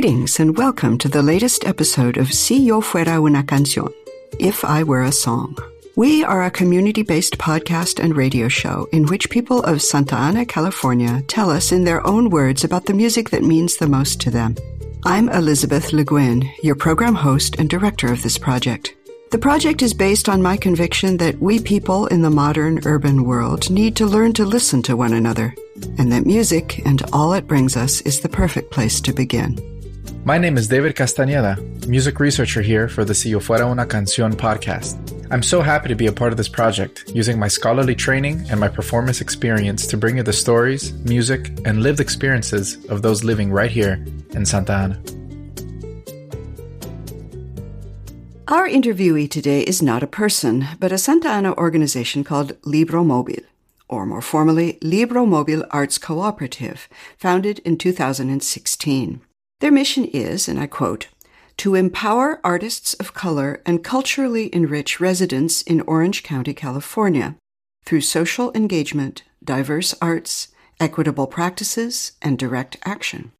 Greetings and welcome to the latest episode of Si Yo Fuera Una Canción, If I Were a Song. We are a community based podcast and radio show in which people of Santa Ana, California tell us in their own words about the music that means the most to them. I'm Elizabeth Le Guin, your program host and director of this project. The project is based on my conviction that we people in the modern urban world need to learn to listen to one another, and that music and all it brings us is the perfect place to begin. My name is David Castañeda, music researcher here for the Si Yo Fuera Una Canción podcast. I'm so happy to be a part of this project, using my scholarly training and my performance experience to bring you the stories, music, and lived experiences of those living right here in Santa Ana. Our interviewee today is not a person, but a Santa Ana organization called Libro Mobil, or more formally, Libro Mobil Arts Cooperative, founded in 2016. Their mission is, and I quote, to empower artists of color and culturally enrich residents in Orange County, California, through social engagement, diverse arts, equitable practices, and direct action.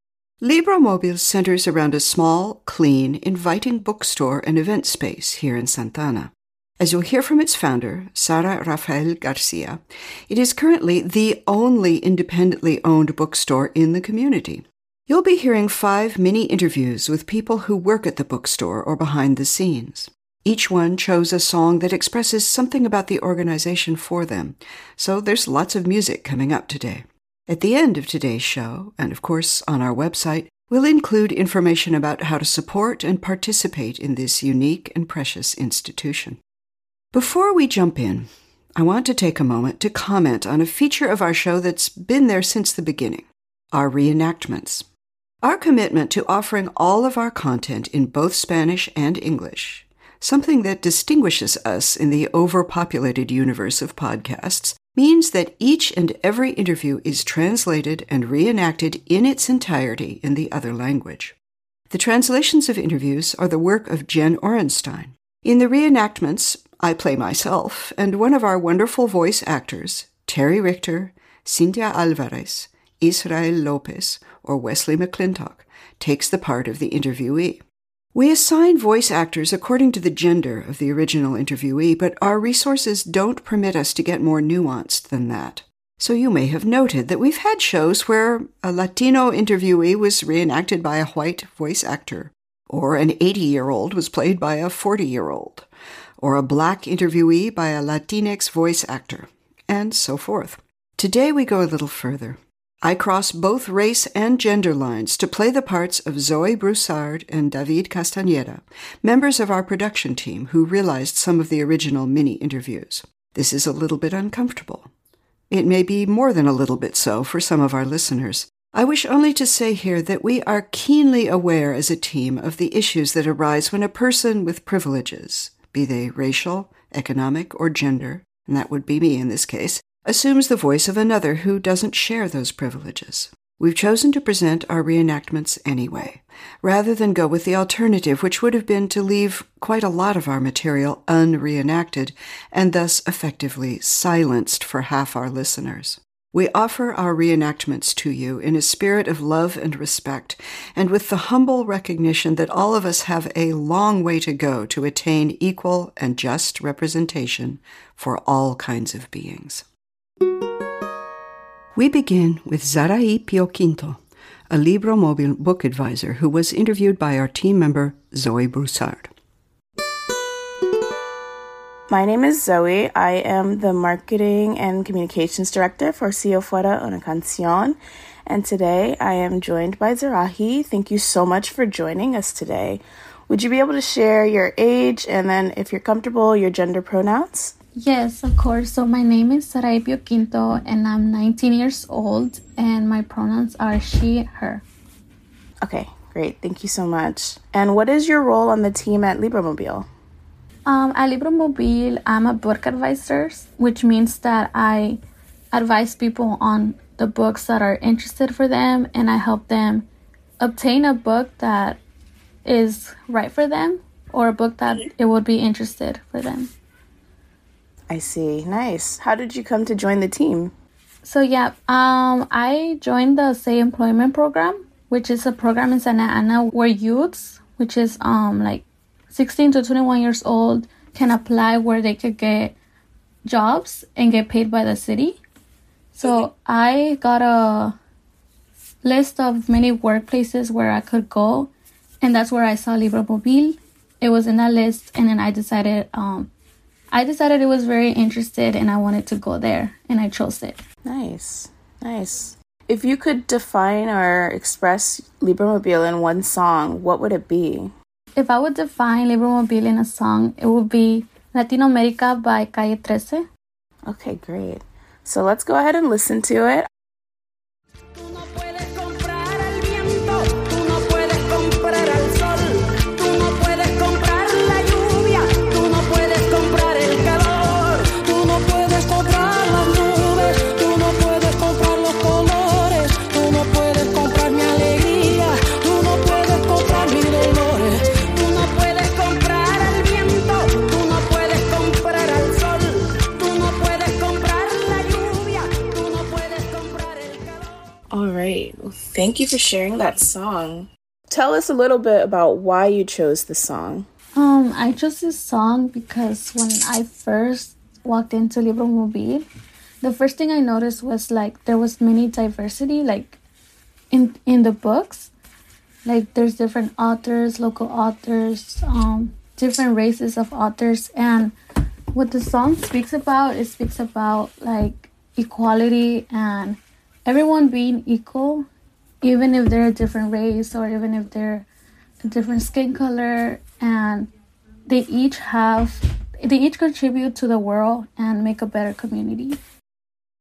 Libromobile centers around a small, clean, inviting bookstore and event space here in Santa Ana. As you'll hear from its founder, Sarah Rafael Garcia, it is currently the only independently owned bookstore in the community. You'll be hearing five mini interviews with people who work at the bookstore or behind the scenes. Each one chose a song that expresses something about the organization for them, so there's lots of music coming up today. At the end of today's show, and of course on our website, we'll include information about how to support and participate in this unique and precious institution. Before we jump in, I want to take a moment to comment on a feature of our show that's been there since the beginning our reenactments. Our commitment to offering all of our content in both Spanish and English, something that distinguishes us in the overpopulated universe of podcasts, means that each and every interview is translated and reenacted in its entirety in the other language. The translations of interviews are the work of Jen Orenstein. In the reenactments, I play myself and one of our wonderful voice actors, Terry Richter, Cynthia Alvarez, Israel Lopez, or Wesley McClintock, takes the part of the interviewee. We assign voice actors according to the gender of the original interviewee, but our resources don't permit us to get more nuanced than that. So you may have noted that we've had shows where a Latino interviewee was reenacted by a white voice actor, or an 80 year old was played by a 40 year old, or a black interviewee by a Latinx voice actor, and so forth. Today we go a little further. I cross both race and gender lines to play the parts of Zoe Broussard and David Castañeda, members of our production team who realized some of the original mini interviews. This is a little bit uncomfortable. It may be more than a little bit so for some of our listeners. I wish only to say here that we are keenly aware as a team of the issues that arise when a person with privileges, be they racial, economic, or gender, and that would be me in this case, assumes the voice of another who doesn't share those privileges. We've chosen to present our reenactments anyway, rather than go with the alternative, which would have been to leave quite a lot of our material unreenacted and thus effectively silenced for half our listeners. We offer our reenactments to you in a spirit of love and respect, and with the humble recognition that all of us have a long way to go to attain equal and just representation for all kinds of beings. We begin with Zaraí Pioquinto, a Libro Mobil book advisor who was interviewed by our team member Zoe Broussard. My name is Zoe. I am the marketing and communications director for Si Yo Fuera Una Canción. And today I am joined by Zarahi. Thank you so much for joining us today. Would you be able to share your age and then, if you're comfortable, your gender pronouns? Yes, of course. So my name is Sarai Quinto and I'm 19 years old and my pronouns are she, her. Okay, great. Thank you so much. And what is your role on the team at Libromobil? Um, at Libromobil, I'm a book advisor, which means that I advise people on the books that are interested for them and I help them obtain a book that is right for them or a book that it would be interested for them. I see. Nice. How did you come to join the team? So yeah, um, I joined the Say Employment program, which is a program in Santa Ana where youths, which is um like 16 to 21 years old, can apply where they could get jobs and get paid by the city. So I got a list of many workplaces where I could go, and that's where I saw Libro Mobile. It was in that list, and then I decided, um, I decided it was very interested, and I wanted to go there, and I chose it. Nice, nice. If you could define or express Libro Mobile in one song, what would it be? If I would define Libro Mobile in a song, it would be Latino America by Calle 13. Okay, great. So let's go ahead and listen to it. Thank you for sharing that song. Tell us a little bit about why you chose the song. Um, I chose this song because when I first walked into Libro Mobile, the first thing I noticed was like there was many diversity like in in the books. Like there's different authors, local authors, um, different races of authors and what the song speaks about, it speaks about like equality and everyone being equal even if they're a different race or even if they're a different skin color and they each have they each contribute to the world and make a better community.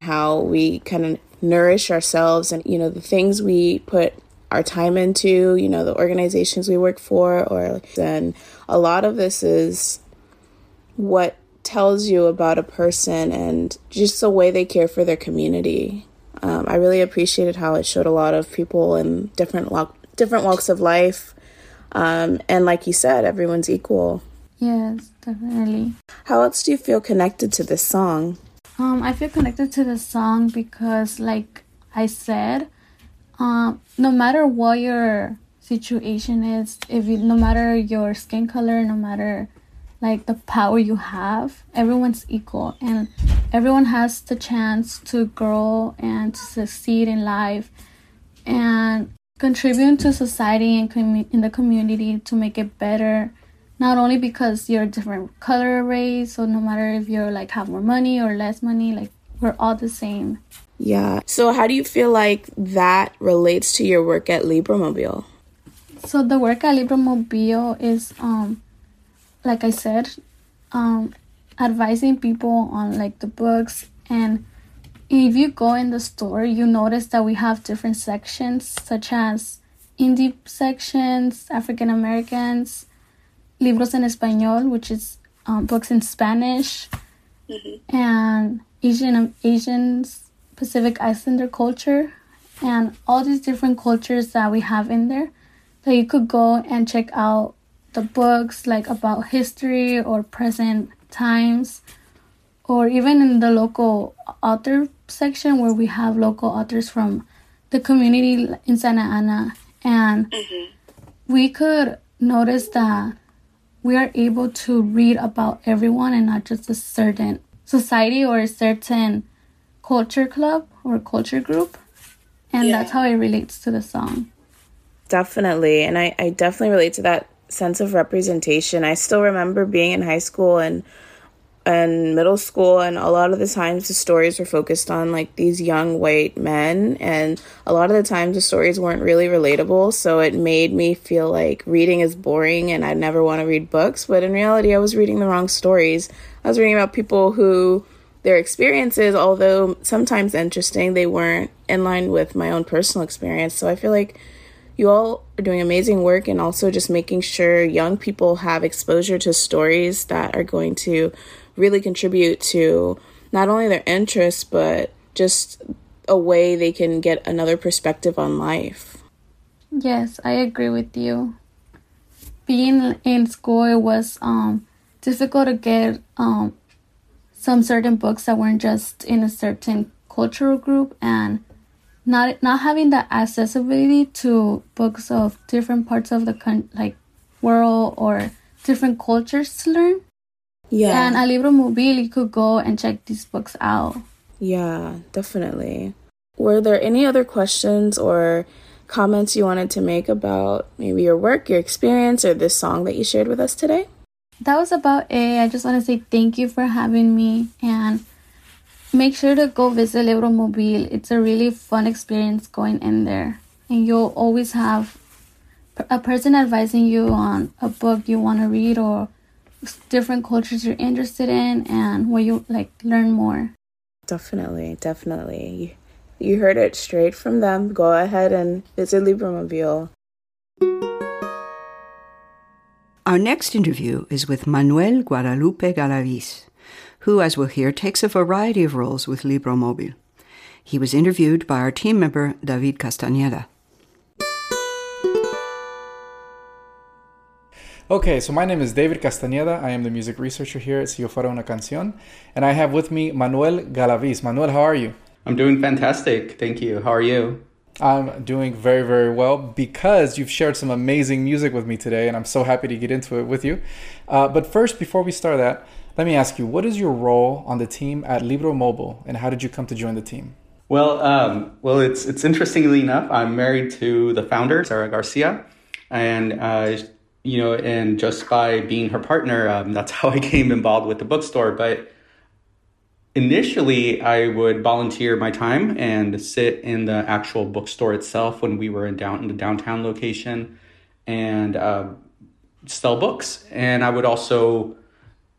How we kind of nourish ourselves and you know the things we put our time into you know the organizations we work for or and a lot of this is what tells you about a person and just the way they care for their community um, I really appreciated how it showed a lot of people in different walk, different walks of life, um, and like you said, everyone's equal. Yes, definitely. How else do you feel connected to this song? Um, I feel connected to the song because, like I said, um, no matter what your situation is, if you, no matter your skin color, no matter like the power you have everyone's equal and everyone has the chance to grow and to succeed in life and contribute to society and com- in the community to make it better. Not only because you're a different color race so no matter if you're like have more money or less money like we're all the same. Yeah. So how do you feel like that relates to your work at libromobile so the work at libromobile is um like I said, um, advising people on like the books and if you go in the store you notice that we have different sections such as indie sections african americans libros en español which is um, books in spanish mm-hmm. and asian asians pacific islander culture and all these different cultures that we have in there that you could go and check out the books like about history or present times or even in the local author section where we have local authors from the community in Santa Ana and mm-hmm. we could notice that we are able to read about everyone and not just a certain society or a certain culture club or culture group and yeah. that's how it relates to the song definitely and I, I definitely relate to that sense of representation. I still remember being in high school and and middle school and a lot of the times the stories were focused on like these young white men and a lot of the times the stories weren't really relatable so it made me feel like reading is boring and I'd never want to read books but in reality I was reading the wrong stories. I was reading about people who their experiences although sometimes interesting they weren't in line with my own personal experience so I feel like you all are doing amazing work and also just making sure young people have exposure to stories that are going to really contribute to not only their interests but just a way they can get another perspective on life. Yes, I agree with you. Being in school, it was um, difficult to get um, some certain books that weren't just in a certain cultural group, and not not having the accessibility to books of different parts of the con- like world or different cultures to learn. Yeah. And a libro mobile, you could go and check these books out. Yeah, definitely. Were there any other questions or comments you wanted to make about maybe your work, your experience, or this song that you shared with us today? That was about it. I just want to say thank you for having me and make sure to go visit Libro Mobile. It's a really fun experience going in there. And you'll always have a person advising you on a book you want to read or different cultures you're interested in and where you like learn more. Definitely, definitely. You heard it straight from them. Go ahead and visit Libromobile. Our next interview is with Manuel Guadalupe Galaviz, who, as we'll hear, takes a variety of roles with Libromobile. He was interviewed by our team member, David Castañeda. Okay, so my name is David Castañeda. I am the music researcher here at Si Yo Fuera Una Canción. And I have with me Manuel Galaviz. Manuel, how are you? I'm doing fantastic. Thank you. How are you? I'm doing very, very well because you've shared some amazing music with me today, and I'm so happy to get into it with you. Uh, but first, before we start that, let me ask you what is your role on the team at Libro Mobile, and how did you come to join the team? Well, um, well, it's it's interestingly enough, I'm married to the founder, Sarah Garcia, and uh, you know, and just by being her partner, um, that's how I came involved with the bookstore. But initially, I would volunteer my time and sit in the actual bookstore itself when we were in down in the downtown location, and uh, sell books. And I would also,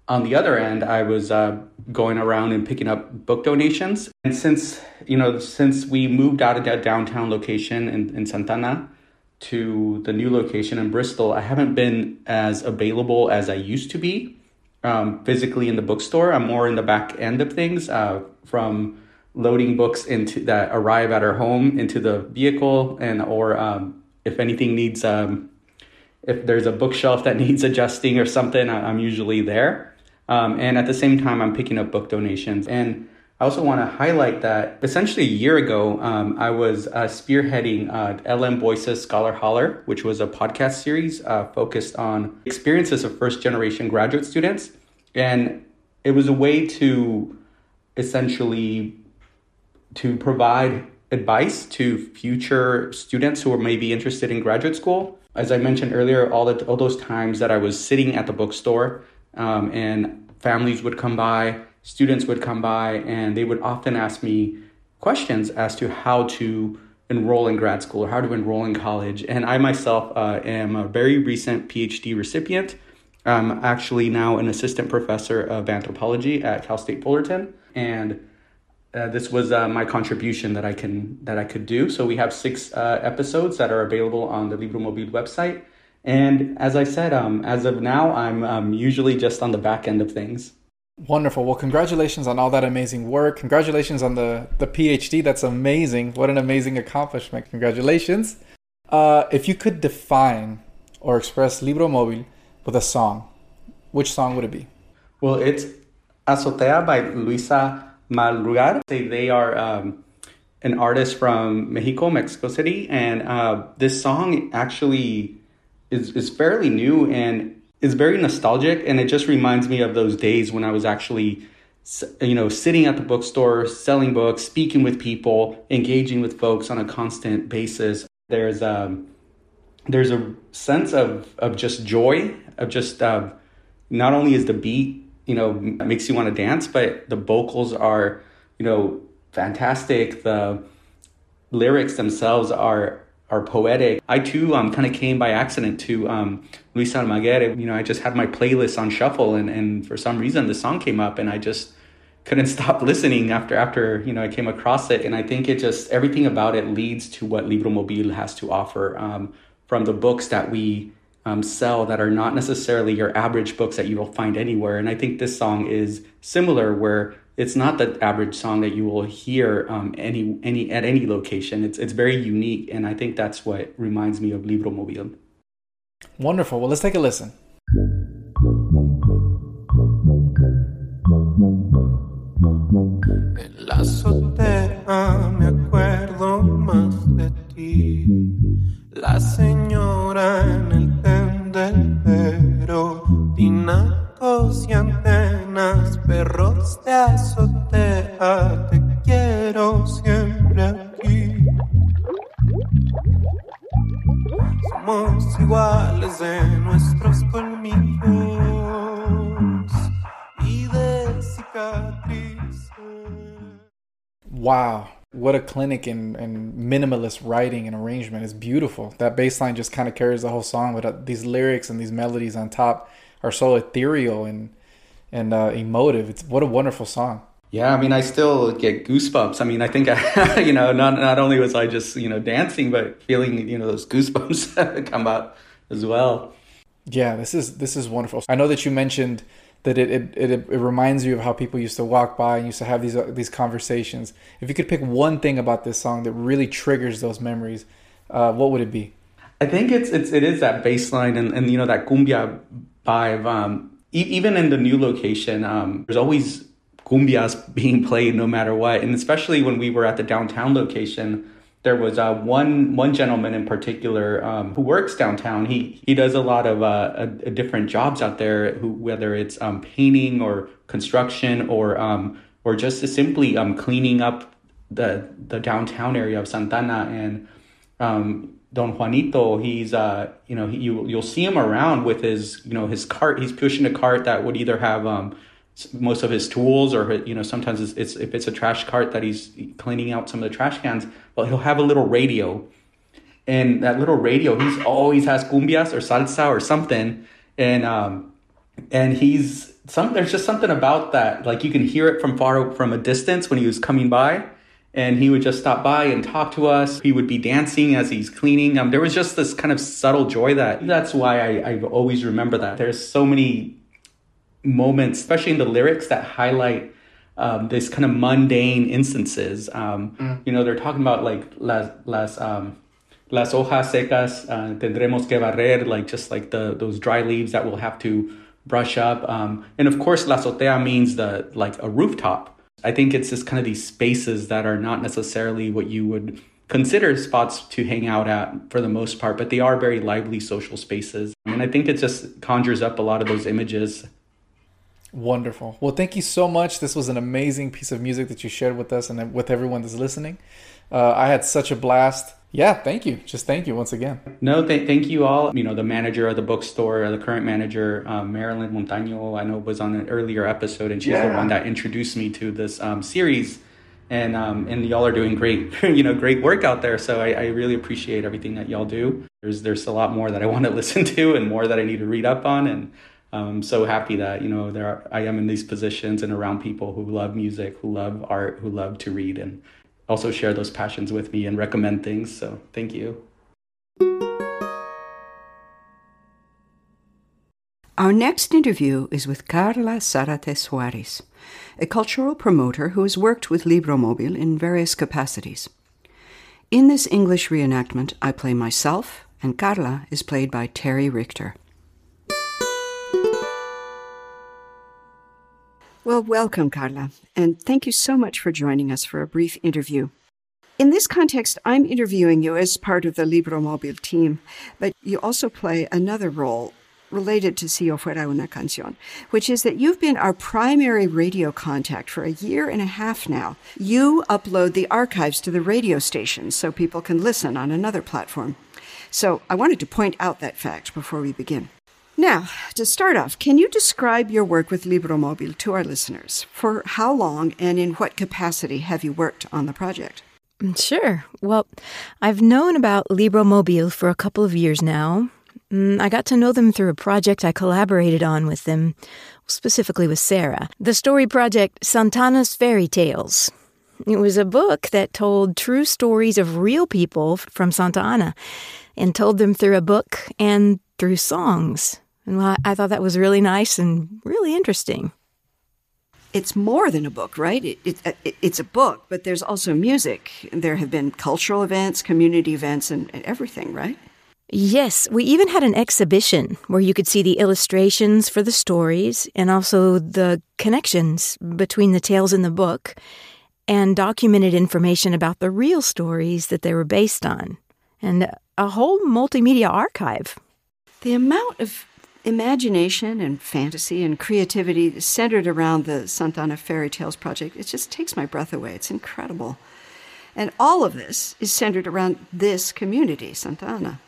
on the other end, I was uh, going around and picking up book donations. And since you know, since we moved out of that downtown location in, in Santana to the new location in Bristol, I haven't been as available as I used to be um, physically in the bookstore. I'm more in the back end of things, uh, from loading books into that arrive at our home into the vehicle, and or um, if anything needs, um, if there's a bookshelf that needs adjusting or something, I'm usually there. Um, and at the same time, I'm picking up book donations and I also want to highlight that essentially a year ago, um, I was uh, spearheading uh, LM Voices Scholar Holler, which was a podcast series uh, focused on experiences of first generation graduate students. And it was a way to essentially to provide advice to future students who are maybe interested in graduate school. As I mentioned earlier, all, the, all those times that I was sitting at the bookstore um, and families would come by students would come by and they would often ask me questions as to how to enroll in grad school or how to enroll in college. And I myself uh, am a very recent PhD recipient. I'm actually now an assistant professor of anthropology at Cal State Fullerton, and uh, this was uh, my contribution that I can that I could do. So we have six uh, episodes that are available on the Libro Mobile website. And as I said, um, as of now, I'm um, usually just on the back end of things. Wonderful. Well, congratulations on all that amazing work. Congratulations on the, the PhD. That's amazing. What an amazing accomplishment. Congratulations. Uh, if you could define or express Libro Mobile with a song, which song would it be? Well, it's Azotea by Luisa Almaguer. They are um, an artist from Mexico, Mexico City. And uh, this song actually is, is fairly new and is very nostalgic and it just reminds me of those days when I was actually you know sitting at the bookstore selling books speaking with people engaging with folks on a constant basis. There's um there's a sense of of just joy of just uh, not only is the beat you know makes you want to dance but the vocals are you know fantastic. The lyrics themselves are are poetic. I too um, kind of came by accident to um, Luisa Almaguer. You know, I just had my playlist on shuffle, and, and for some reason the song came up, and I just couldn't stop listening after after you know I came across it. And I think it just everything about it leads to what Libro Mobile has to offer um, from the books that we um, sell that are not necessarily your average books that you will find anywhere. And I think this song is similar, where it's not the average song that you will hear um, any any at any location. It's it's very unique, and I think that's what reminds me of Libro Mobile. Wonderful. Well, let's take a listen. En la azotea me acuerdo más de ti, la señora. Wow. What a clinic in, in minimalist writing and arrangement. It's beautiful. That bass line just kind of carries the whole song, but uh, these lyrics and these melodies on top are so ethereal and and uh, emotive. It's what a wonderful song. Yeah, I mean, I still get goosebumps. I mean, I think I, you know, not not only was I just you know dancing, but feeling you know those goosebumps come out as well. Yeah, this is this is wonderful. I know that you mentioned that it it, it, it reminds you of how people used to walk by and used to have these uh, these conversations. If you could pick one thing about this song that really triggers those memories, uh, what would it be? I think it's it's it is that bass line and, and you know that cumbia vibe. Um, e- even in the new location, um, there's always cumbias being played no matter what. And especially when we were at the downtown location, there was uh, one one gentleman in particular um, who works downtown. He he does a lot of uh, a, a different jobs out there. Who whether it's um, painting or construction or um, or just simply um, cleaning up the the downtown area of Santana and um, Don Juanito. He's uh you know he, you you'll see him around with his you know his cart. He's pushing a cart that would either have um most of his tools or you know sometimes it's, it's, if it's a trash cart that he's cleaning out some of the trash cans but he'll have a little radio. And that little radio he's always has cumbias or salsa or something. And um and he's some there's just something about that. Like you can hear it from far from a distance when he was coming by. And he would just stop by and talk to us. He would be dancing as he's cleaning. Um, there was just this kind of subtle joy that that's why I, I always remember that. There's so many moments, especially in the lyrics, that highlight um, this kind of mundane instances. Um, mm. You know, they're talking about like las las um, las hojas secas uh, tendremos que barrer, like just like the those dry leaves that we'll have to brush up. Um, and of course, la azotea means the like a rooftop. I think it's just kind of these spaces that are not necessarily what you would consider spots to hang out at for the most part, but they are very lively social spaces. And I think it just conjures up a lot of those images Wonderful. Well, thank you so much. This was an amazing piece of music that you shared with us and with everyone that's listening. Uh, I had such a blast. Yeah, thank you. Just thank you once again. No, th- thank you all. You know, the manager of the bookstore, the current manager, um, Marilyn Montaño, I know was on an earlier episode, and she's yeah. the one that introduced me to this um, series. And um, and y'all are doing great, you know, great work out there. So I, I really appreciate everything that y'all do. There's there's a lot more that I want to listen to, and more that I need to read up on, and I'm so happy that you know there are, I am in these positions and around people who love music, who love art, who love to read, and also share those passions with me and recommend things. So thank you. Our next interview is with Carla Zárate Suarez, a cultural promoter who has worked with Libromobil in various capacities. In this English reenactment, I play myself, and Carla is played by Terry Richter. Well, welcome, Carla, and thank you so much for joining us for a brief interview. In this context, I'm interviewing you as part of the Libro Libromobil team, but you also play another role related to Si Yo Fuera Una Canción, which is that you've been our primary radio contact for a year and a half now. You upload the archives to the radio station so people can listen on another platform. So I wanted to point out that fact before we begin. Now, to start off, can you describe your work with Libromobil to our listeners? For how long and in what capacity have you worked on the project? Mm, sure. Well, I've known about Libromobil for a couple of years now. Mm, I got to know them through a project I collaborated on with them, specifically with Sarah. The story project Santana's Fairy Tales. It was a book that told true stories of real people from Santa Ana and told them through a book and through songs. And I thought that was really nice and really interesting. It's more than a book, right? It, it, uh, it, it's a book, but there's also music. There have been cultural events, community events, and, and everything, right? Yes, we even had an exhibition where you could see the illustrations for the stories and also the connections between the tales in the book and documented information about the real stories that they were based on and a whole multimedia archive. The amount of imagination and fantasy and creativity centered around the Santa Ana Fairy Tales project, it just takes my breath away. It's incredible. And all of this is centered around this community, Santa Ana.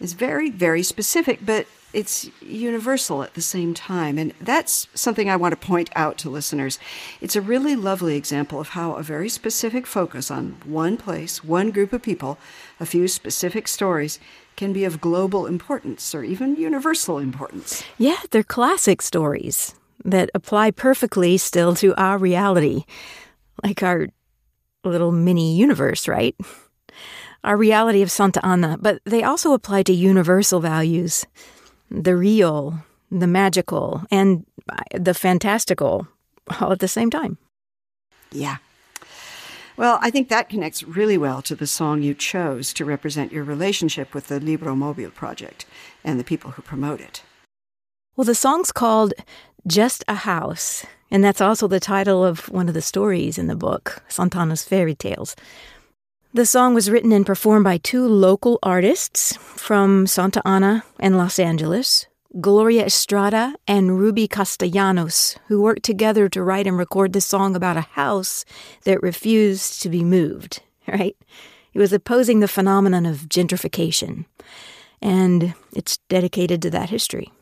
It's very, very specific, but it's universal at the same time. And that's something I want to point out to listeners. It's a really lovely example of how a very specific focus on one place, one group of people, a few specific stories can be of global importance or even universal importance. Yeah, they're classic stories that apply perfectly still to our reality, like our little mini universe, right? Our reality of Santa Ana, but they also apply to universal values the real, the magical, and the fantastical all at the same time. Yeah. Well, I think that connects really well to the song you chose to represent your relationship with the Libro Mobile project and the people who promote it. Well, the song's called Just a House, and that's also the title of one of the stories in the book, Santana's Fairy Tales. The song was written and performed by two local artists from Santa Ana and Los Angeles, Gloria Estrada and Ruby Castellanos, who worked together to write and record this song about a house that refused to be moved, right? It was opposing the phenomenon of gentrification, and it's dedicated to that history.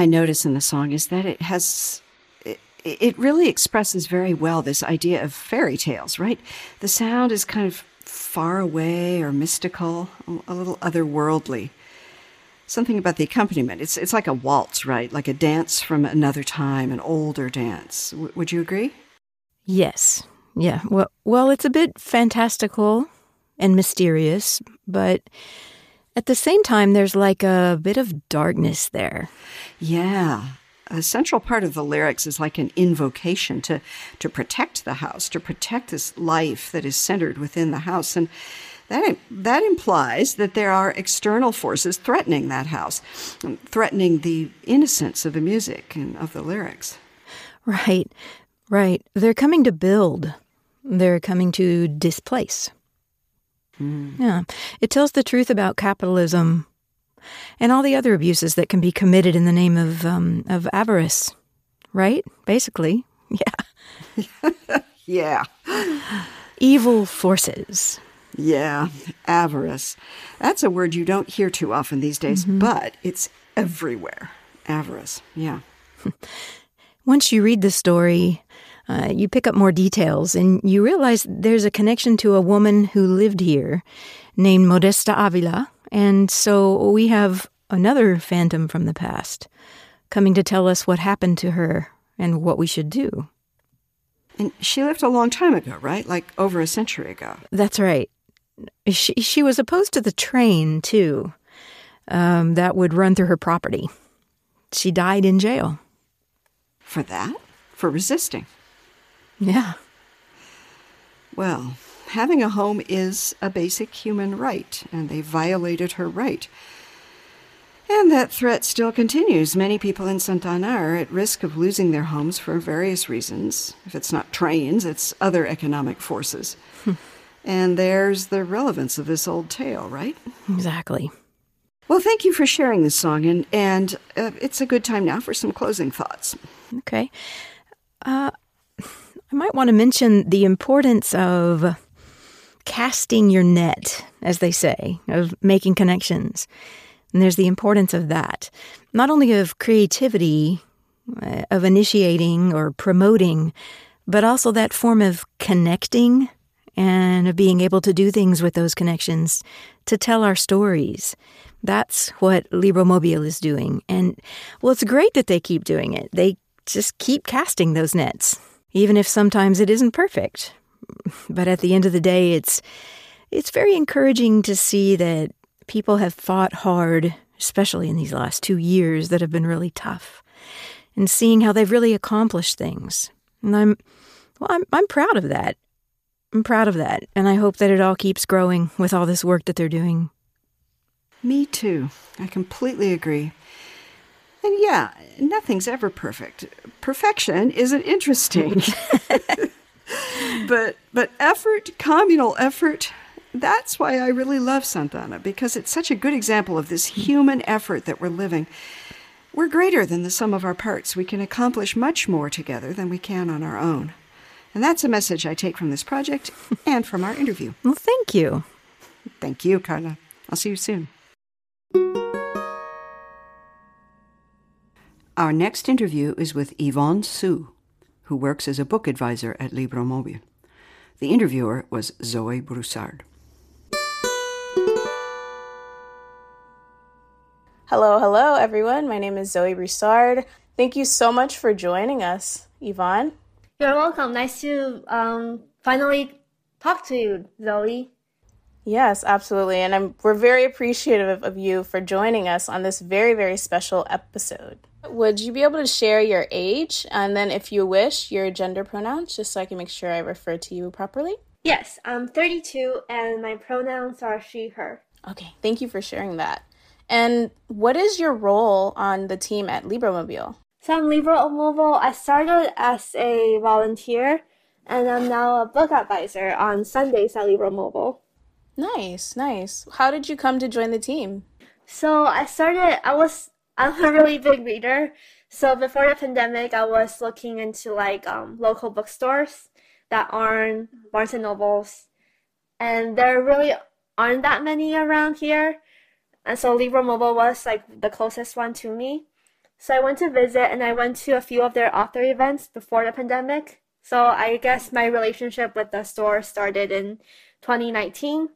I notice in the song is that it has it, really expresses very well this idea of fairy tales, right? The sound is kind of far away or mystical, a little otherworldly. Something about the accompaniment. It's it's like a waltz, right? Like a dance from another time, an older dance. W- would you agree? Yes. Yeah. Well, well, it's a bit fantastical and mysterious, but at the same time, there's like a bit of darkness there. Yeah. A central part of the lyrics is like an invocation to, to protect the house, to protect this life that is centered within the house. And that, that implies that there are external forces threatening that house, threatening the innocence of the music and of the lyrics. Right, right. They're coming to build, they're coming to displace. Mm. Yeah. It tells the truth about capitalism and all the other abuses that can be committed in the name of um, of avarice, right? Basically, yeah, yeah. Evil forces. Yeah, avarice. That's a word you don't hear too often these days, mm-hmm. but it's everywhere. Avarice. Yeah. Once you read the story, uh, you pick up more details and you realize there's a connection to a woman who lived here named Modesta Avila. And so we have another phantom from the past coming to tell us what happened to her and what we should do. And she lived a long time ago, right? Like over a century ago. That's right. She, she was opposed to the train, too, um, that would run through her property. She died in jail. For that? For resisting? Yeah. Well, having a home is a basic human right, and they violated her right. And that threat still continues. Many people in Santa Ana are at risk of losing their homes for various reasons. If it's not trains, it's other economic forces. Hmm. And there's the relevance of this old tale, right? Exactly. Well, thank you for sharing this song, and, and uh, it's a good time now for some closing thoughts. Okay. Uh, I might want to mention the importance of casting your net, as they say, of making connections. And there's the importance of that, not only of creativity, uh, of initiating or promoting, but also that form of connecting and of being able to do things with those connections to tell our stories. That's what Libro Mobile is doing. And well, it's great that they keep doing it. They just keep casting those nets even if sometimes it isn't perfect. But at the end of the day, it's it's very encouraging to see that people have fought hard, especially in these last two years that have been really tough, and seeing how they've really accomplished things. And I'm, well, I'm, I'm proud of that. I'm proud of that, and I hope that it all keeps growing with all this work that they're doing. Me too. I completely agree. And yeah, nothing's ever perfect. Perfection isn't interesting. but but effort, communal effort, that's why I really love Santana because it's such a good example of this human effort that we're living. We're greater than the sum of our parts. We can accomplish much more together than we can on our own. And that's a message I take from this project and from our interview. Well, thank you. Thank you, Carla. I'll see you soon. Our next interview is with Yvonne Su, who works as a book advisor at Libro Mobile. The interviewer was Zoe Broussard. Hello, hello, everyone. My name is Zoe Broussard. Thank you so much for joining us, Yvonne. You're welcome. Nice to um, finally talk to you, Zoe. Yes, absolutely. And I'm, we're very appreciative of you for joining us on this very, very special episode. Would you be able to share your age and then, if you wish, your gender pronouns, just so I can make sure I refer to you properly? Yes, I'm 32 and my pronouns are she, her. Okay, thank you for sharing that. And what is your role on the team at Libromobile? So I'm Libro Mobile. I started as a volunteer and I'm now a book advisor on Sundays at Libro Mobile. Nice, nice. How did you come to join the team? So I started, I was, I'm a really big reader. So before the pandemic, I was looking into like um, local bookstores that aren't Barnes and Nobles. And there really aren't that many around here. And so Libro Mobile was like the closest one to me. So I went to visit and I went to a few of their author events before the pandemic. So I guess my relationship with the store started in 2019.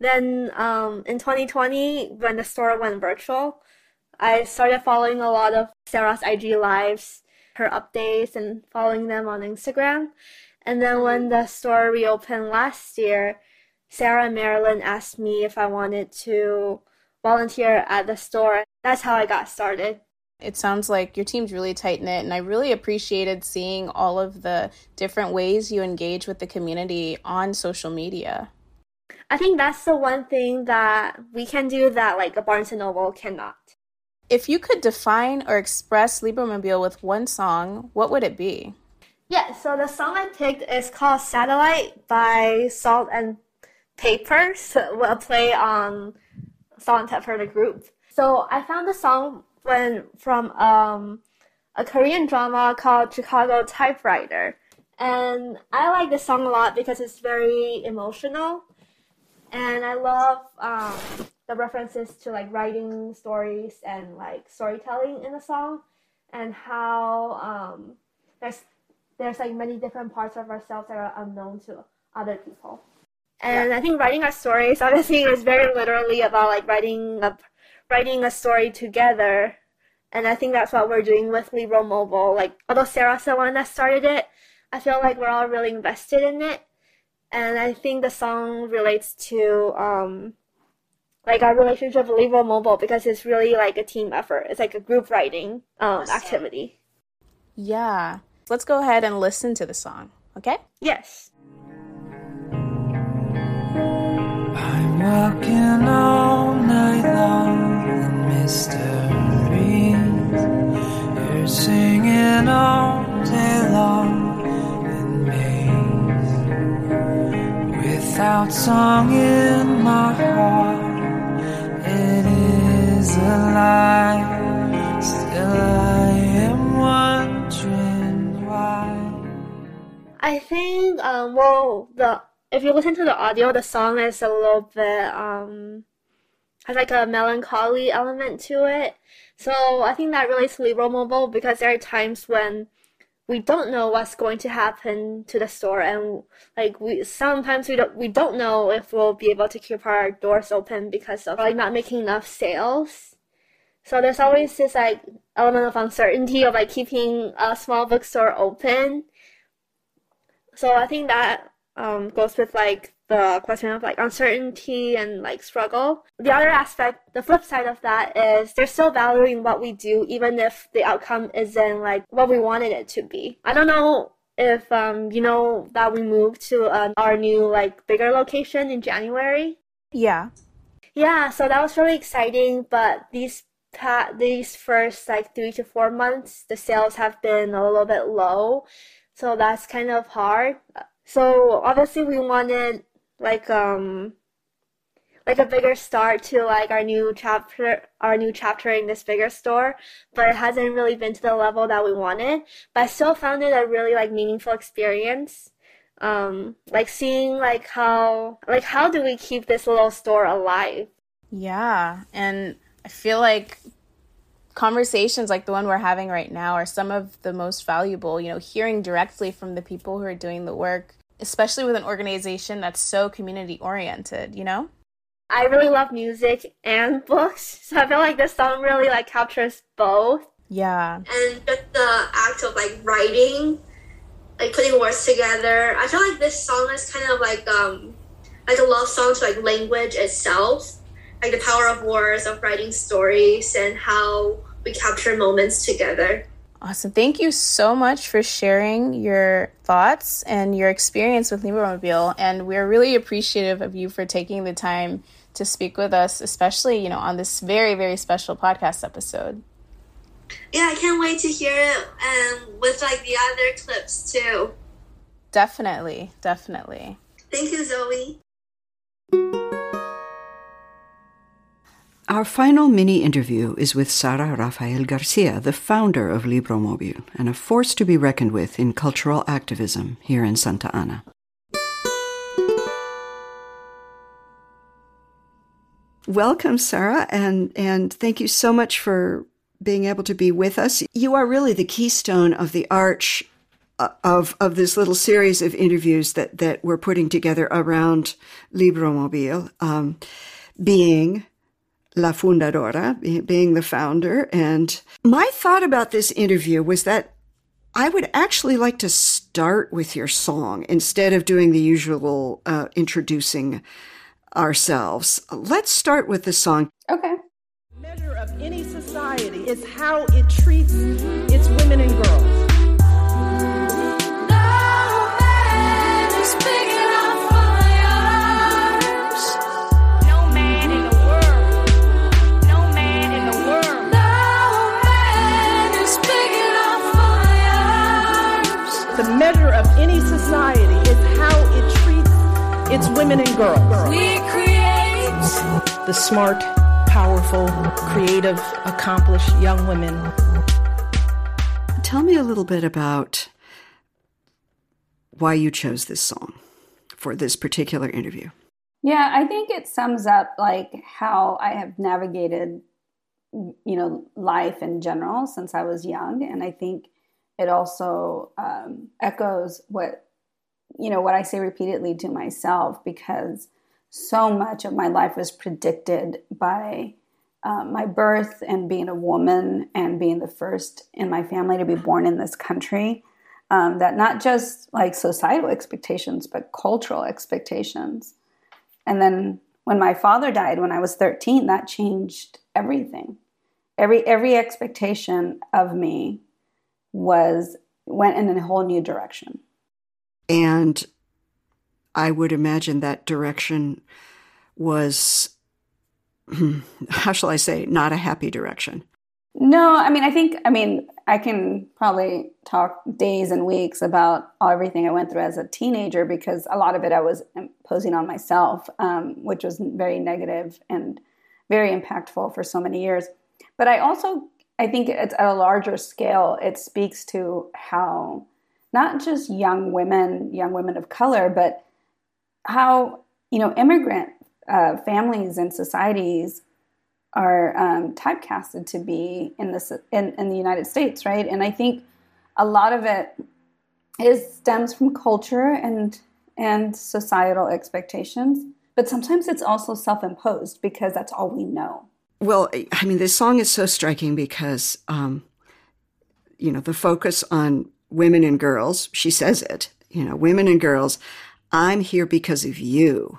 Then um, in 2020, when the store went virtual, I started following a lot of Sarah's IG lives, her updates, and following them on Instagram. And then when the store reopened last year, Sarah and Marilyn asked me if I wanted to volunteer at the store. That's how I got started. It sounds like your team's really tight knit, and I really appreciated seeing all of the different ways you engage with the community on social media. I think that's the one thing that we can do that like a Barnes and Noble cannot. If you could define or express Libromobile with one song, what would it be? Yeah, so the song I picked is called Satellite by Salt and Pepper, so a play on Salt and Pepper, the group. So I found the song when from um, a Korean drama called Chicago Typewriter. And I like the song a lot because it's very emotional. And I love um, the references to like writing stories and like storytelling in the song and how um, there's there's like many different parts of ourselves that are unknown to other people. And yeah. I think writing our stories obviously is very literally about like writing a writing a story together. And I think that's what we're doing with Libro Mobile. Like although Sarah's the one that started it, I feel like we're all really invested in it. And I think the song relates to um like our relationship with Libro Mobile because it's really like a team effort. It's like a group writing um activity. Yeah. Let's go ahead and listen to the song, okay? Yes. I'm walking all night long in mysteries. You're singing all day long Without song in my heart, it is a lie. Still, I am wondering why. I think um well the if you listen to the audio, the song is a little bit um has like a melancholy element to it. So I think that relates to Libro Mobile because there are times when we don't know what's going to happen to the store and like we sometimes we don't we don't know if we'll be able to keep our doors open because of like not making enough sales. So there's always this like element of uncertainty of like keeping a small bookstore open. So I think that um, goes with like the question of like uncertainty and like struggle. The other aspect, the flip side of that is they're still valuing what we do even if the outcome isn't like what we wanted it to be. I don't know if um, you know that we moved to uh, our new like bigger location in January. Yeah. Yeah, so that was really exciting, but these pa- these first like 3 to 4 months the sales have been a little bit low. So that's kind of hard. So obviously we wanted like um like a bigger start to like our new chapter our new chapter in this bigger store but it hasn't really been to the level that we wanted but i still found it a really like meaningful experience. Um like seeing like how like how do we keep this little store alive? Yeah, and I feel like conversations like the one we're having right now are some of the most valuable, you know, hearing directly from the people who are doing the work, especially with an organization that's so community oriented, you know? i really love music and books so i feel like this song really like captures both Yeah. and just the act of like writing, like putting words together. I feel like this song is kind of like um like a love song to like language itself, like the power of words, of writing stories, and how we capture moments together. Awesome. Thank you so much for sharing your thoughts and your experience with Libromobile. And we're really appreciative of you for taking the time to speak with us, especially, you know, on this very, very special podcast episode. Yeah, I can't wait to hear it, and with like the other clips too. Definitely, definitely. Thank you, Zoe. Our final mini interview is with Sarah Rafael Garcia, the founder of Libromobile and a force to be reckoned with in cultural activism here in Santa Ana. Welcome, Sarah, and, and thank you so much for being able to be with us. You are really the keystone of the arch uh, of of this little series of interviews that that we're putting together around Libromobile, um, being La Fundadora, being the founder. And my thought about this interview was that I would actually like to start with your song instead of doing the usual uh, introducing ourselves. Let's start with the song. Okay. measure of any society is how it treats its women and girls. The measure of any society is how it treats its women and girls. We create The smart, powerful, creative, accomplished young women Tell me a little bit about why you chose this song for this particular interview. Yeah, I think it sums up like how I have navigated you know life in general since I was young and I think it also um, echoes what you know what I say repeatedly to myself because so much of my life was predicted by um, my birth and being a woman and being the first in my family to be born in this country um, that not just like societal expectations but cultural expectations. And then when my father died when I was 13 that changed everything. Every every expectation of me was went in a whole new direction And I would imagine that direction was, how shall I say, not a happy direction. No, I mean, I think, I mean, I can probably talk days and weeks about everything I went through as a teenager because a lot of it I was imposing on myself, um, which was very negative and very impactful for so many years. But I also, I think it's at a larger scale, it speaks to how not just young women, young women of color, but how, you know, immigrant uh, families and societies are um, typecasted to be in this in, in the United States, right? And I think a lot of it is stems from culture and and societal expectations, but sometimes it's also self-imposed because that's all we know. Well, I mean, this song is so striking because, um, you know, the focus on women and girls, she says it, you know, women and girls. I'm here because of you.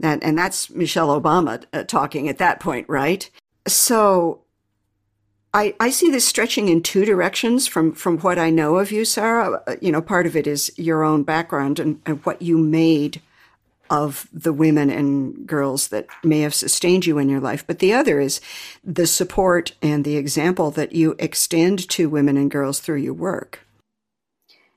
That, and that's Michelle Obama uh, talking at that point, right? So I, I see this stretching in two directions from, from what I know of you, Sarah. Uh, You know, part of it is your own background and, and what you made of the women and girls that may have sustained you in your life. But the other is the support and the example that you extend to women and girls through your work.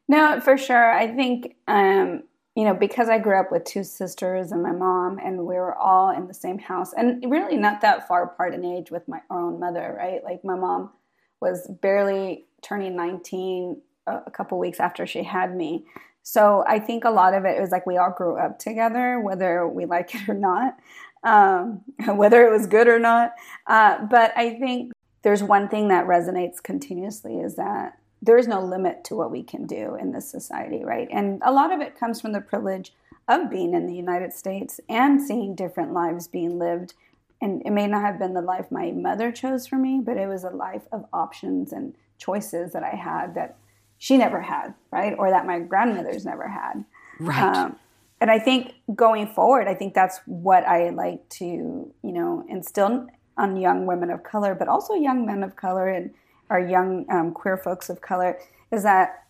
No, for sure. I think, um, you know, because I grew up with two sisters and my mom, and we were all in the same house, and really not that far apart in age with my own mother, right? Like my mom was barely turning 19 a, a couple weeks after she had me. So I think a lot of it was like we all grew up together, whether we like it or not, um, whether it was good or not. Uh, but I think there's one thing that resonates continuously is that there is no limit to what we can do in this society, right? And a lot of it comes from the privilege of being in the United States and seeing different lives being lived. And it may not have been the life my mother chose for me, but it was a life of options and choices that I had that she never had, right? Or that my grandmothers never had. Right. Um, and I think going forward, I think that's what I like to, you know, instill on young women of color, but also young men of color and our young um, queer folks of color, is that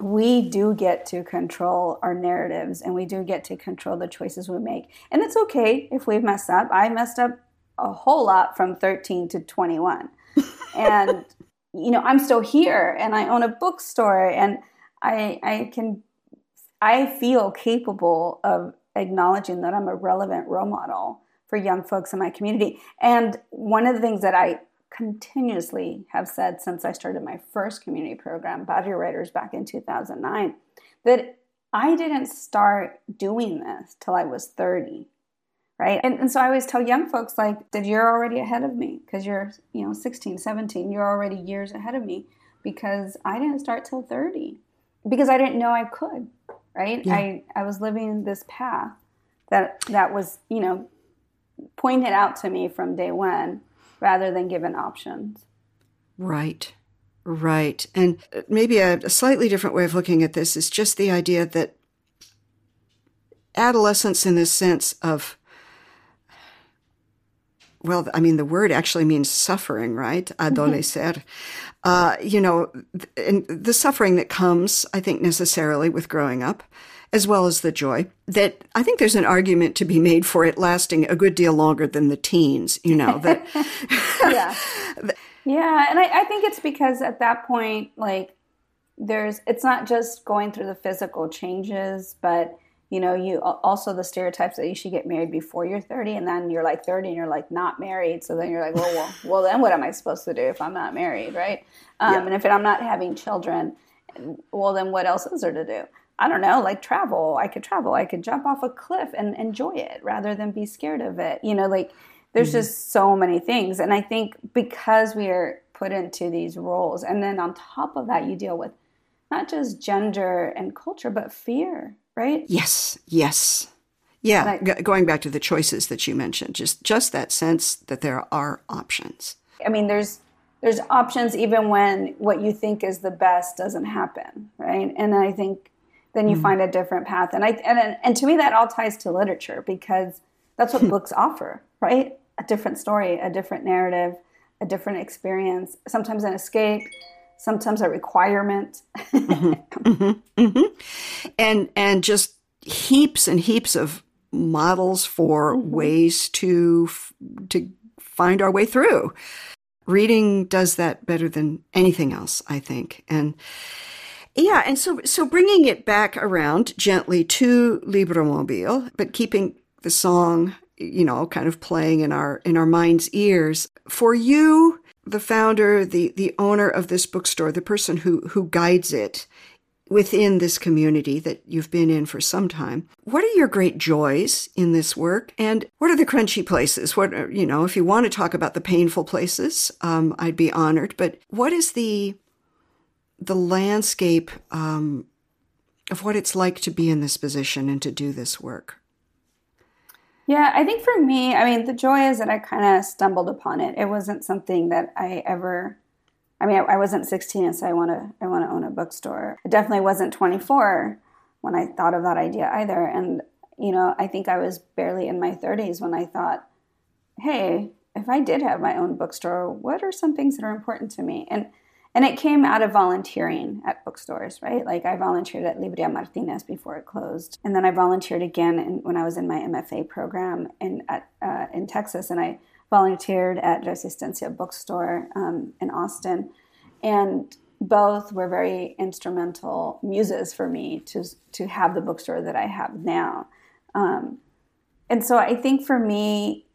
we do get to control our narratives and we do get to control the choices we make. And it's okay if we mess up. I messed up a whole lot from 13 to 21. and you know, I'm still here and I own a bookstore and I I can I feel capable of acknowledging that I'm a relevant role model for young folks in my community. And one of the things that I continuously have said since I started my first community program, Barrio Writers, back in 2009, that I didn't start doing this till I was 30. Right. And, and so I always tell young folks, like, that you're already ahead of me because you're, you know, 16, 17, you're already years ahead of me because I didn't start till 30 because I didn't know I could. Right. Yeah. I, I was living this path that, that was, you know, pointed out to me from day one rather than given options. Right. Right. And uh, maybe a, a slightly different way of looking at this is just the idea that adolescence, in this sense of, well, I mean, the word actually means suffering, right? Adolecer. Uh, you know, and the suffering that comes, I think, necessarily with growing up, as well as the joy, that I think there's an argument to be made for it lasting a good deal longer than the teens, you know, that yeah. Yeah. And I, I think it's because at that point, like, there's, it's not just going through the physical changes, but, you know, you also the stereotypes that you should get married before you're 30, and then you're like 30 and you're like not married. So then you're like, well, well, well then what am I supposed to do if I'm not married, right? Um, Yeah. And if I'm not having children, well, then what else is there to do? I don't know, like travel. I could travel. I could jump off a cliff and enjoy it rather than be scared of it. You know, like there's just so many things. And I think because we are put into these roles, and then on top of that, you deal with not just gender and culture, but fear, right? Yes, yes. Yeah, g- going back to the choices that you mentioned, just just that sense that there are options. I mean, there's there's options even when what you think is the best doesn't happen, right? And I think then you mm. find a different path. And I and and to me that all ties to literature because that's what books offer, right? A different story, a different narrative, a different experience, sometimes an escape, sometimes a requirement. Mm-hmm. Mm-hmm. Mm-hmm. and and just heaps and heaps of models for ways to to find our way through. Reading does that better than anything else, I think. And yeah, and so so bringing it back around gently to Libromobile, but keeping the song, you know, kind of playing in our in our minds' ears. For you, the founder, the the owner of this bookstore, the person who who guides it within this community that you've been in for some time. What are your great joys in this work? And what are the crunchy places? What, are, you know, if you want to talk about the painful places, um, I'd be honored. But what is the, the landscape um, of what it's like to be in this position and to do this work? Yeah, I think for me, I mean, the joy is that I kind of stumbled upon it. It wasn't something that I ever. I mean, I, I wasn't 16 and so I want to. I want to own a bookstore. I definitely wasn't 24 when I thought of that idea either. And, you know, I think I was barely in my 30s when I thought, hey, if I did have my own bookstore, what are some things that are important to me? And and it came out of volunteering at bookstores, right? Like I volunteered at Libreria Martinez before it closed, and then I volunteered again in, when I was in my MFA program in at, uh, in Texas, and I volunteered at Resistencia Bookstore um, in Austin, and both were very instrumental muses for me to to have the bookstore that I have now. Um, and so I think for me,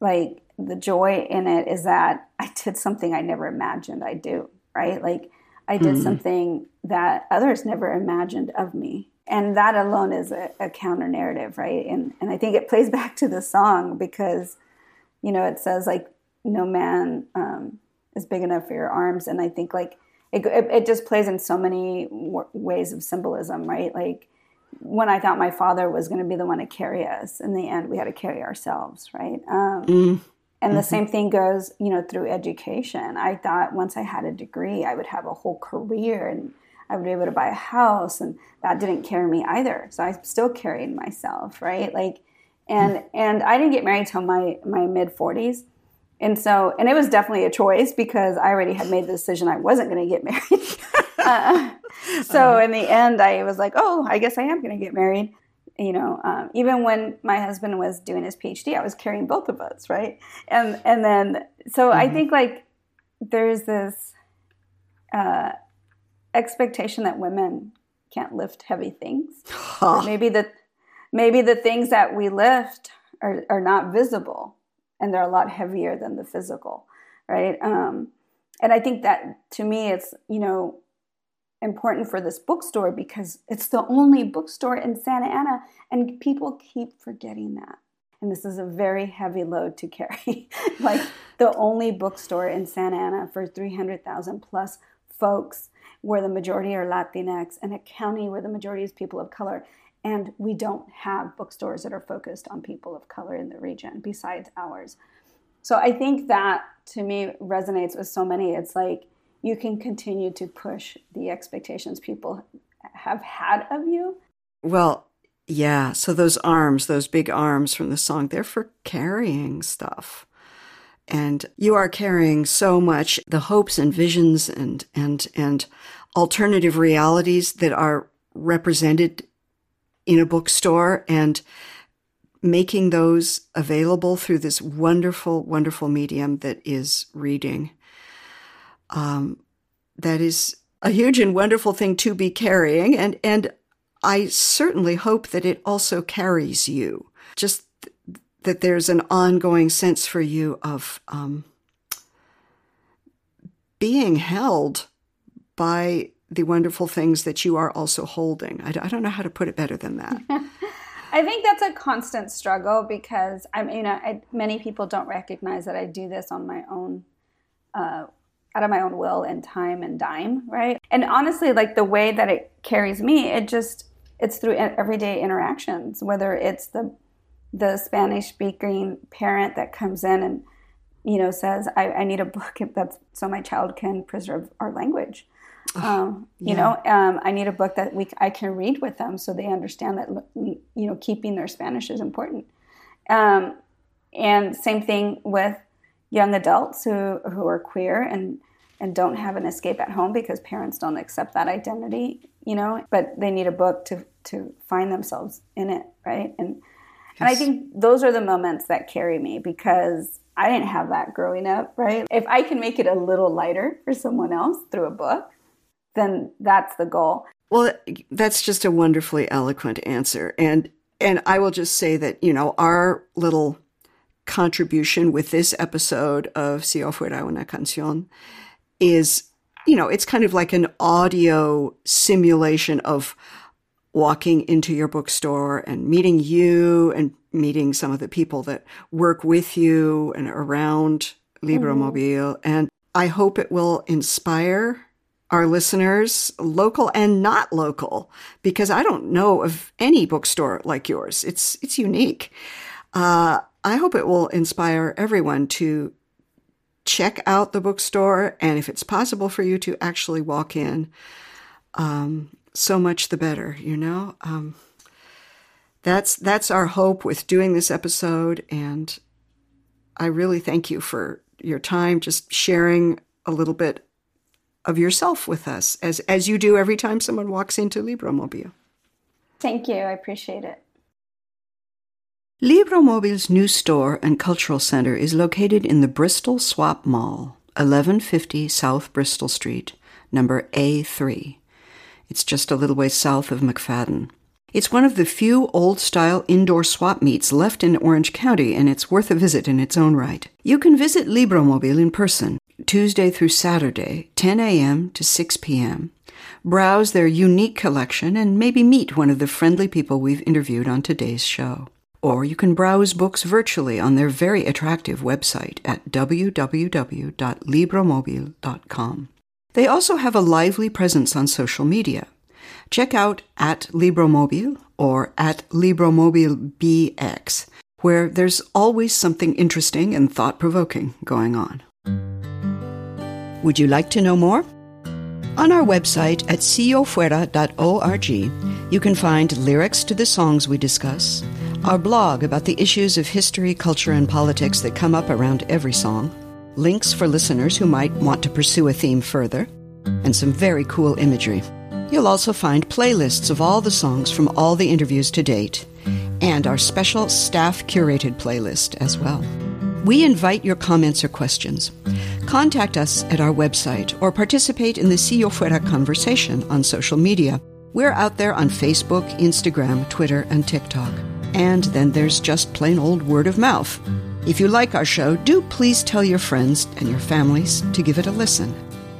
like the joy in it is that I did something I never imagined I'd do, right? Like I did Mhm. something that others never imagined of me. And that alone is a, a counter narrative, right? And and I think it plays back to the song because, you know, it says like no man um, is big enough for your arms, and I think like it it, it just plays in so many w- ways of symbolism, right? Like when I thought my father was going to be the one to carry us, in the end we had to carry ourselves, right? Um, Mm. And the Mhm. same thing goes, you know, through education. I thought once I had a degree, I would have a whole career and I would be able to buy a house, and that didn't carry me either. So I still carried myself, right? Like, and and I didn't get married till my my mid forties, and so and it was definitely a choice because I already had made the decision I wasn't going to get married. uh, so in the end, I was like, oh, I guess I am going to get married you know, um, even when my husband was doing his PhD, I was carrying both of us, right? And and then so I think like there's this uh, expectation that women can't lift heavy things. Or maybe the maybe the things that we lift are are not visible, and they're a lot heavier than the physical, right? Um, and I think that to me, it's you know important for this bookstore because it's the only bookstore in Santa Ana, and people keep forgetting that. And this is a very heavy load to carry. like the only bookstore in Santa Ana for 300,000 plus folks, where the majority are Latinx, and a county where the majority is people of color. And we don't have bookstores that are focused on people of color in the region besides ours. So I think that to me resonates with so many. It's like, you can continue to push the expectations people have had of you. Well, yeah. So those arms, those big arms from the song, they're for carrying stuff. And you are carrying so much the hopes and visions and, and, and alternative realities that are represented in a bookstore and making those available through this wonderful, wonderful medium that is reading. Um, that is a huge and wonderful thing to be carrying. And, and I certainly hope that it also carries you. Just th- that there's an ongoing sense for you of um, being held by the wonderful things that you are also holding. I, don't know how to put it better than that. I think that's a constant struggle because I'm, you know, I, many people don't recognize that I do this on my own, uh, out of my own will and time and dime, right? And honestly, like the way that it carries me, it just it's through everyday interactions. Whether it's the the Spanish speaking parent that comes in and you know says, I, "I need a book that's so my child can preserve our language." Um, you yeah. know, um, I need a book that we I can read with them so they understand that you know keeping their Spanish is important. Um, and same thing with young adults who who are queer and and don't have an escape at home because parents don't accept that identity. You know, but they need a book to to find themselves in it, right? And and I think those are the moments that carry me because I didn't have that growing up, right? If I can make it a little lighter for someone else through a book, then that's the goal. Well, that's just a wonderfully eloquent answer. And and I will just say that, you know, our little contribution with this episode of Si yo fuera una canción is, you know, it's kind of like an audio simulation of walking into your bookstore and meeting you and meeting some of the people that work with you and around Libromobile. And I hope it will inspire our listeners, local and not local, because I don't know of any bookstore like yours. It's it's unique. Uh, I hope it will inspire everyone to check out the bookstore, and if it's possible for you to actually walk in, um, so much the better, you know? Um, that's that's our hope with doing this episode and I really thank you for your time just sharing a little bit of yourself with us as as you do every time someone walks into Libromobile. Thank you. I appreciate it. Libromobile's new store and cultural center is located in the Bristol Swap Mall, 1150 South Bristol Street, number A3. It's just a little way south of McFadden. It's one of the few old style indoor swap meets left in Orange County, and it's worth a visit in its own right. You can visit Libromobile in person, Tuesday through Saturday, 10 a.m. to 6 p.m. Browse their unique collection and maybe meet one of the friendly people we've interviewed on today's show. Or you can browse books virtually on their very attractive website at www.libromobile.com. They also have a lively presence on social media. Check out at Libromobile or at LibromobileBX, where there's always something interesting and thought provoking going on. Would you like to know more? On our website at siofuera.org, you can find lyrics to the songs we discuss, our blog about the issues of history, culture, and politics that come up around every song, links for listeners who might want to pursue a theme further, and some very cool imagery. You'll also find playlists of all the songs from all the interviews to date, and our special staff curated playlist as well. We invite your comments or questions. Contact us at our website or participate in the Si Yo Fuera conversation on social media. We're out there on Facebook, Instagram, Twitter, and TikTok. And then there's just plain old word of mouth. If you like our show, do please tell your friends and your families to give it a listen.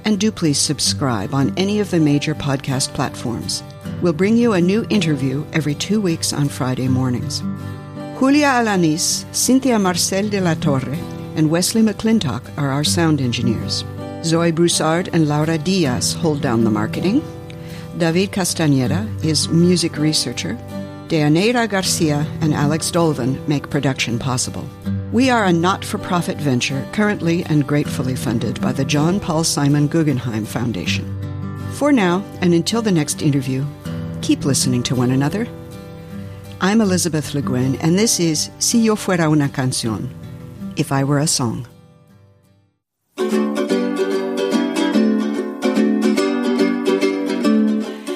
And do please subscribe on any of the major podcast platforms. We'll bring you a new interview every two weeks on Friday mornings. Julia Alanis, Cynthia Marcel de la Torre, and Wesley McClintock are our sound engineers. Zoe Broussard and Laura Diaz hold down the marketing. David Castañeda is music researcher. Deaneira Garcia and Alex Dolvin make production possible. We are a not for profit venture currently and gratefully funded by the John Paul Simon Guggenheim Foundation. For now, and until the next interview, keep listening to one another. I'm Elizabeth Le Guin, and this is Si Yo Fuera una Canción, If I Were a Song.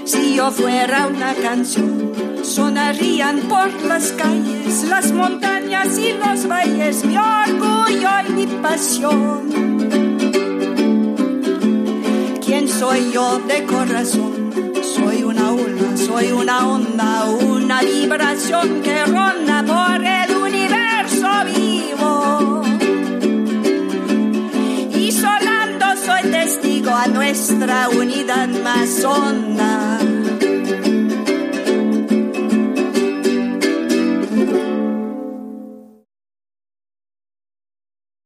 Si yo fuera una canción, sonarían por las calles, las montañas y los valles, mi orgullo y mi pasión. ¿Quién soy yo de corazón? Soy una ola, soy una onda, una vibración que ronda por el universo vivo. Y solando soy testigo a nuestra unidad más honda.